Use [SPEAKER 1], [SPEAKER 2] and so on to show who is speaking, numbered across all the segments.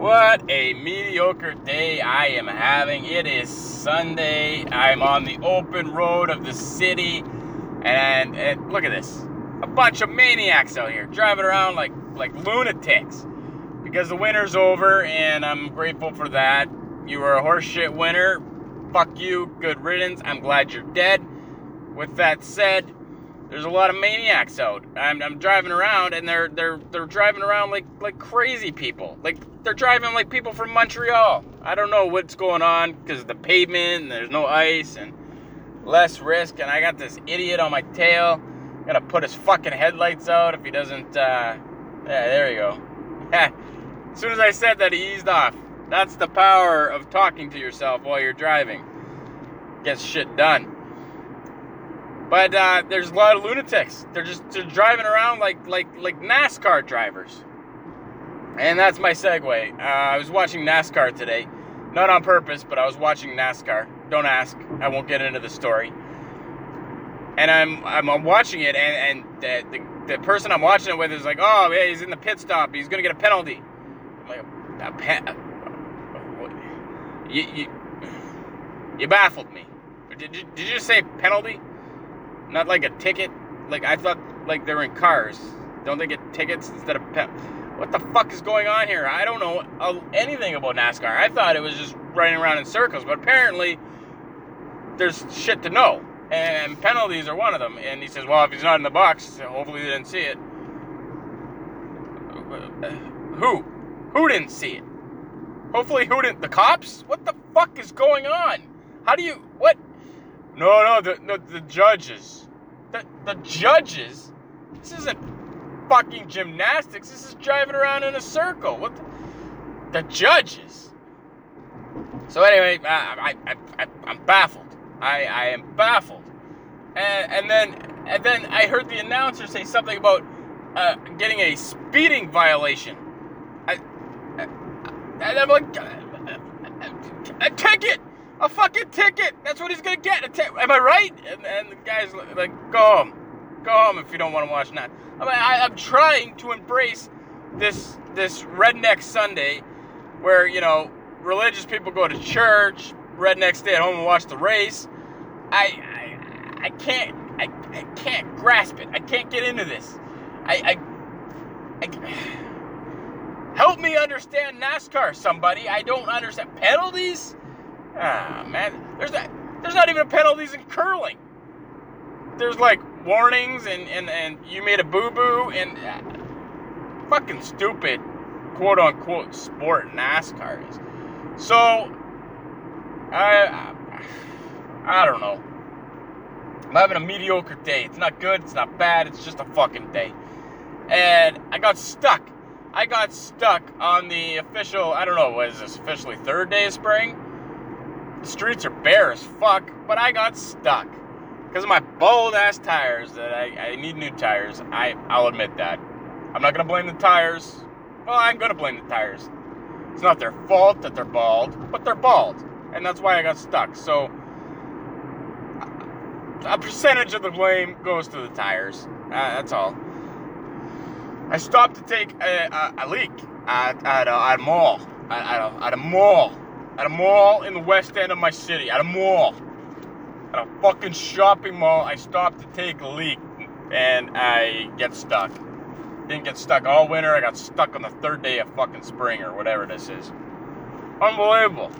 [SPEAKER 1] What a mediocre day I am having. It is Sunday. I'm on the open road of the city. And, and look at this. A bunch of maniacs out here driving around like like lunatics. Because the winter's over and I'm grateful for that. You were a horseshit winter. Fuck you. Good riddance. I'm glad you're dead. With that said, there's a lot of maniacs out. I'm, I'm driving around and they're they're they're driving around like like crazy people. Like they're driving like people from Montreal. I don't know what's going on because the pavement and there's no ice and less risk. And I got this idiot on my tail. Gotta put his fucking headlights out if he doesn't. Uh, yeah, there you go. as soon as I said that, he eased off. That's the power of talking to yourself while you're driving. Gets shit done. But uh, there's a lot of lunatics. They're just they're driving around like like like NASCAR drivers. And that's my segue. Uh, I was watching NASCAR today, not on purpose, but I was watching NASCAR. Don't ask. I won't get into the story. And I'm I'm I'm watching it, and and the, the, the person I'm watching it with is like, oh yeah, he's in the pit stop. He's gonna get a penalty. I'm like, a pen? You, you, you baffled me. Did you, did you just say penalty? Not like a ticket. Like I thought, like they're in cars. Don't they get tickets instead of pen? What the fuck is going on here? I don't know uh, anything about NASCAR. I thought it was just running around in circles, but apparently there's shit to know. And penalties are one of them. And he says, well, if he's not in the box, hopefully they didn't see it. Who? Who didn't see it? Hopefully, who didn't? The cops? What the fuck is going on? How do you. What? No, no, the, no, the judges. The, the judges? This isn't fucking gymnastics. This is driving around in a circle. What the, the judges? So anyway, I, I, I, I'm baffled. I, I am baffled. And, and then and then I heard the announcer say something about uh, getting a speeding violation. I, I, and I'm like, a ticket a fucking ticket. That's what he's gonna get. Am I right? And, and the guy's like, go home, go home if you don't want to watch that. I mean, I, I'm trying to embrace this this redneck Sunday, where you know religious people go to church, rednecks stay at home and watch the race. I I, I can't I, I can't grasp it. I can't get into this. I, I, I help me understand NASCAR, somebody. I don't understand penalties. Ah, man, there's that. There's not even penalties in curling. There's like warnings and and and you made a boo boo and uh, fucking stupid, quote unquote sport NASCAR is. So, I I don't know. I'm having a mediocre day. It's not good. It's not bad. It's just a fucking day. And I got stuck. I got stuck on the official. I don't know. Was this officially third day of spring? The streets are bare as fuck, but I got stuck. Because of my bold ass tires that I, I need new tires. I, I'll admit that. I'm not to blame the tires. Well, I'm to blame the tires. It's not their fault that they're bald, but they're bald. And that's why I got stuck. So, a percentage of the blame goes to the tires. Uh, that's all. I stopped to take a, a, a leak at, at, a, at a mall. At, at, a, at a mall at a mall in the west end of my city. At a mall. At a fucking shopping mall. I stopped to take a leak and I get stuck. Didn't get stuck all winter. I got stuck on the third day of fucking spring or whatever this is. Unbelievable.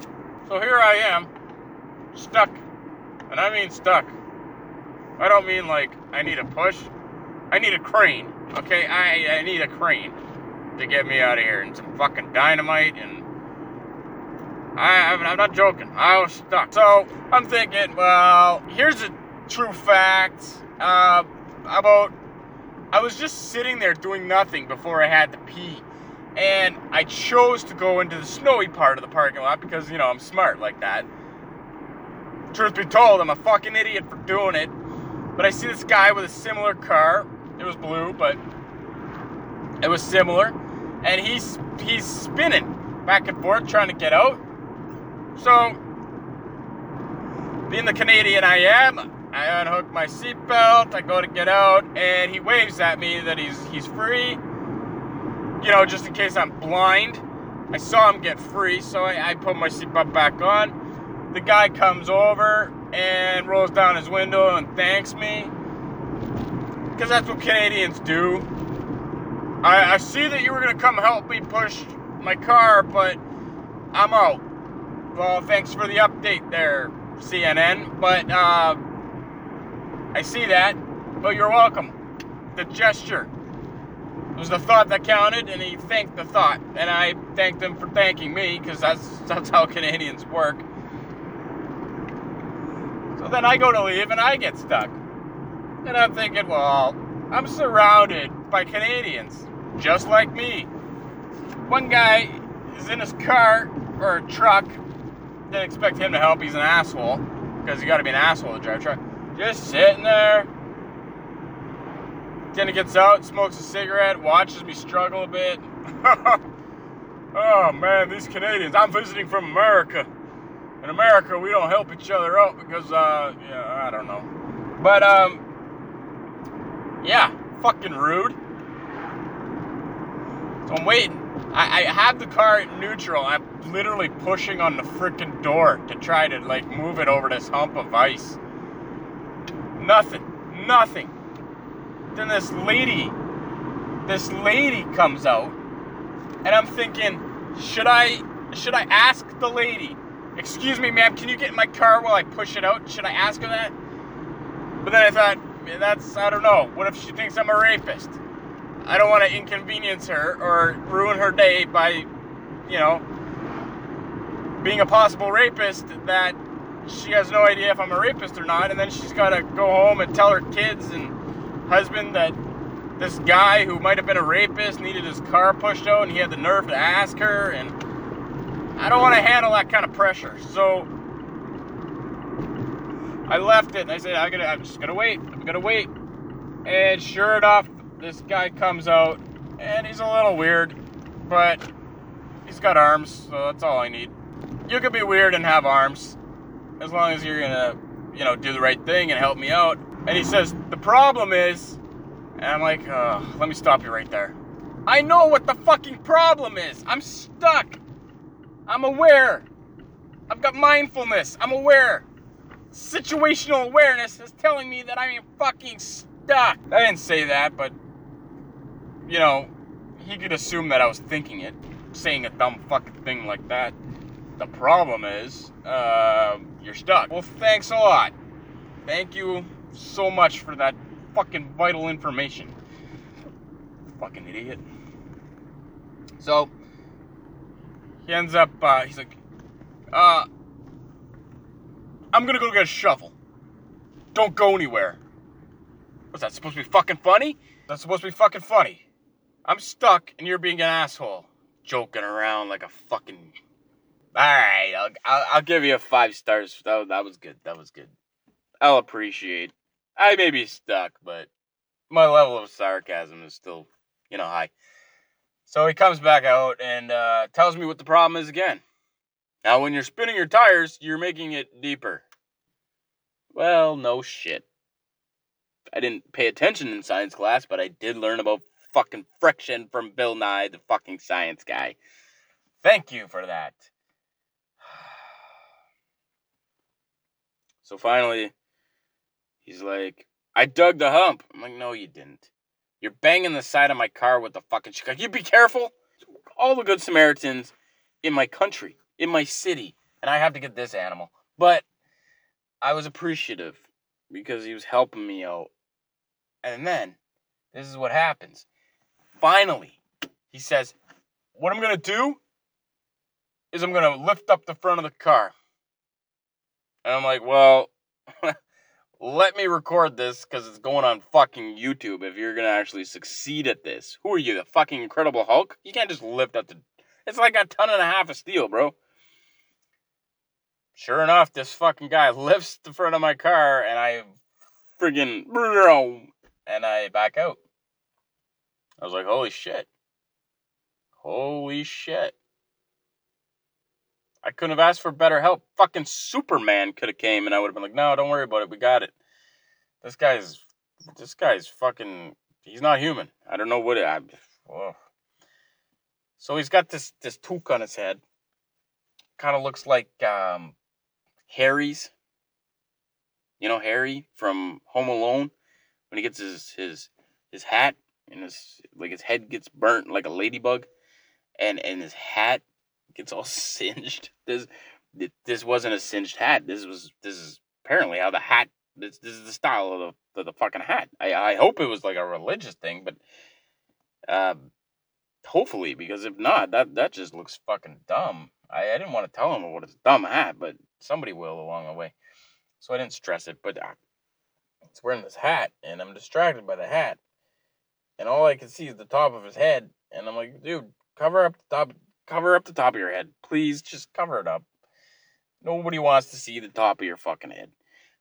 [SPEAKER 1] So here I am, stuck. And I mean stuck. I don't mean like I need a push. I need a crane. Okay, I, I need a crane to get me out of here and some fucking dynamite and I, I'm not joking. I was stuck. So I'm thinking, well, here's a true fact uh, about. I was just sitting there doing nothing before I had to pee. And I chose to go into the snowy part of the parking lot because, you know, I'm smart like that. Truth be told, I'm a fucking idiot for doing it. But I see this guy with a similar car. It was blue, but it was similar. And he's he's spinning back and forth trying to get out. So, being the Canadian I am, I unhook my seatbelt, I go to get out, and he waves at me that he's he's free. You know, just in case I'm blind. I saw him get free, so I, I put my seatbelt back on. The guy comes over and rolls down his window and thanks me. Because that's what Canadians do. I, I see that you were going to come help me push my car, but I'm out. Well, thanks for the update there, CNN. But uh, I see that. But you're welcome. The gesture it was the thought that counted, and he thanked the thought, and I thanked him for thanking me because that's that's how Canadians work. So then I go to leave, and I get stuck, and I'm thinking, well, I'm surrounded by Canadians just like me. One guy is in his car or a truck. Didn't expect him to help. He's an asshole because you got to be an asshole to drive a truck. Just sitting there then he gets out, smokes a cigarette, watches me struggle a bit. oh man, these Canadians. I'm visiting from America. In America, we don't help each other out because, uh, yeah, I don't know. But, um, yeah, fucking rude. So I'm waiting. I, I have the car neutral. I'm literally pushing on the freaking door to try to, like, move it over this hump of ice. Nothing. Nothing. Then this lady, this lady comes out, and I'm thinking, should I, should I ask the lady? Excuse me, ma'am, can you get in my car while I push it out? Should I ask her that? But then I thought, that's, I don't know. What if she thinks I'm a rapist? I don't want to inconvenience her or ruin her day by, you know, being a possible rapist that she has no idea if I'm a rapist or not, and then she's got to go home and tell her kids and husband that this guy who might have been a rapist needed his car pushed out and he had the nerve to ask her and I don't want to handle that kind of pressure. So I left it and I said I'm gonna I'm just gonna wait. I'm gonna wait. And sure enough, this guy comes out and he's a little weird, but he's got arms, so that's all I need. You could be weird and have arms as long as you're gonna, you know, do the right thing and help me out. And he says, The problem is, and I'm like, uh, let me stop you right there. I know what the fucking problem is. I'm stuck. I'm aware. I've got mindfulness. I'm aware. Situational awareness is telling me that I'm fucking stuck. I didn't say that, but, you know, he could assume that I was thinking it, saying a dumb fucking thing like that. The problem is, uh, you're stuck. Well, thanks a lot. Thank you so much for that fucking vital information. Fucking idiot. So, he ends up, uh, he's like, uh, I'm gonna go get a shovel. Don't go anywhere. What's that supposed to be fucking funny? That's supposed to be fucking funny. I'm stuck and you're being an asshole. Joking around like a fucking. Alright, I'll, I'll, I'll, give you a five stars. That, that was good. That was good. I'll appreciate I may be stuck, but my level of sarcasm is still, you know, high. So he comes back out and uh, tells me what the problem is again. Now, when you're spinning your tires, you're making it deeper. Well, no shit. I didn't pay attention in science class, but I did learn about fucking friction from Bill Nye, the fucking science guy. Thank you for that. So finally, He's like, I dug the hump. I'm like, no, you didn't. You're banging the side of my car with the fucking shit. You be careful. All the good Samaritans in my country, in my city, and I have to get this animal. But I was appreciative because he was helping me out. And then this is what happens. Finally, he says, What I'm going to do is I'm going to lift up the front of the car. And I'm like, Well, let me record this because it's going on fucking YouTube if you're gonna actually succeed at this. Who are you, the fucking Incredible Hulk? You can't just lift up the. It's like a ton and a half of steel, bro. Sure enough, this fucking guy lifts the front of my car and I friggin' and I back out. I was like, holy shit. Holy shit. I couldn't have asked for better help. Fucking Superman could have came and I would have been like, no, don't worry about it. We got it. This guy's this guy's fucking he's not human. I don't know what it I, oh. So he's got this this toque on his head. Kind of looks like um, Harry's. You know Harry from Home Alone when he gets his his his hat and his like his head gets burnt like a ladybug, and and his hat gets all singed. This this wasn't a singed hat. This was this is apparently how the hat. This this is the style of the of the fucking hat. I I hope it was like a religious thing, but um, hopefully because if not, that that just looks fucking dumb. I I didn't want to tell him what it's dumb hat, but somebody will along the way, so I didn't stress it. But uh, it's wearing this hat, and I'm distracted by the hat, and all I can see is the top of his head, and I'm like, dude, cover up the top, cover up the top of your head, please, just cover it up. Nobody wants to see the top of your fucking head.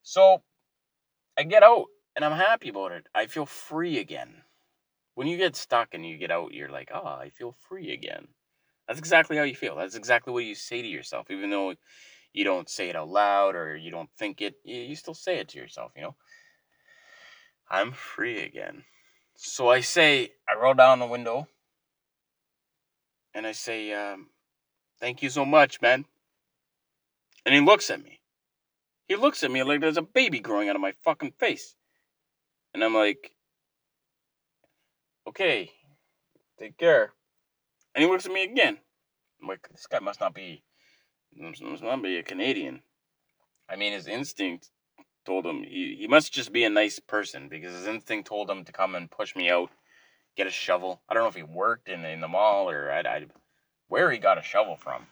[SPEAKER 1] So I get out and I'm happy about it. I feel free again. When you get stuck and you get out, you're like, oh, I feel free again. That's exactly how you feel. That's exactly what you say to yourself, even though you don't say it out loud or you don't think it, you still say it to yourself, you know? I'm free again. So I say, I roll down the window and I say, um, thank you so much, man. And he looks at me. He looks at me like there's a baby growing out of my fucking face. And I'm like, okay, take care. And he looks at me again. I'm like, this guy must not be, must not be a Canadian. I mean, his instinct told him he, he must just be a nice person because his instinct told him to come and push me out, get a shovel. I don't know if he worked in, in the mall or I, I, where he got a shovel from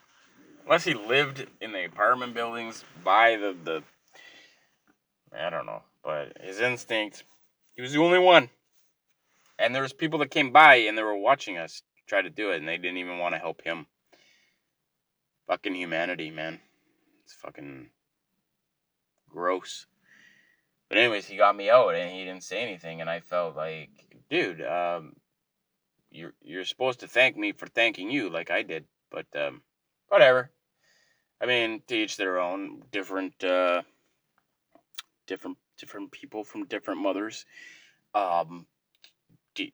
[SPEAKER 1] unless he lived in the apartment buildings by the the I don't know, but his instinct, he was the only one. And there was people that came by and they were watching us try to do it and they didn't even want to help him. Fucking humanity, man. It's fucking gross. But anyways, he got me out and he didn't say anything and I felt like, dude, um you're you're supposed to thank me for thanking you like I did, but um whatever. I mean, to each their own. Different, uh, different, different people from different mothers. Um,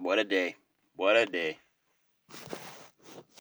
[SPEAKER 1] what a day! What a day!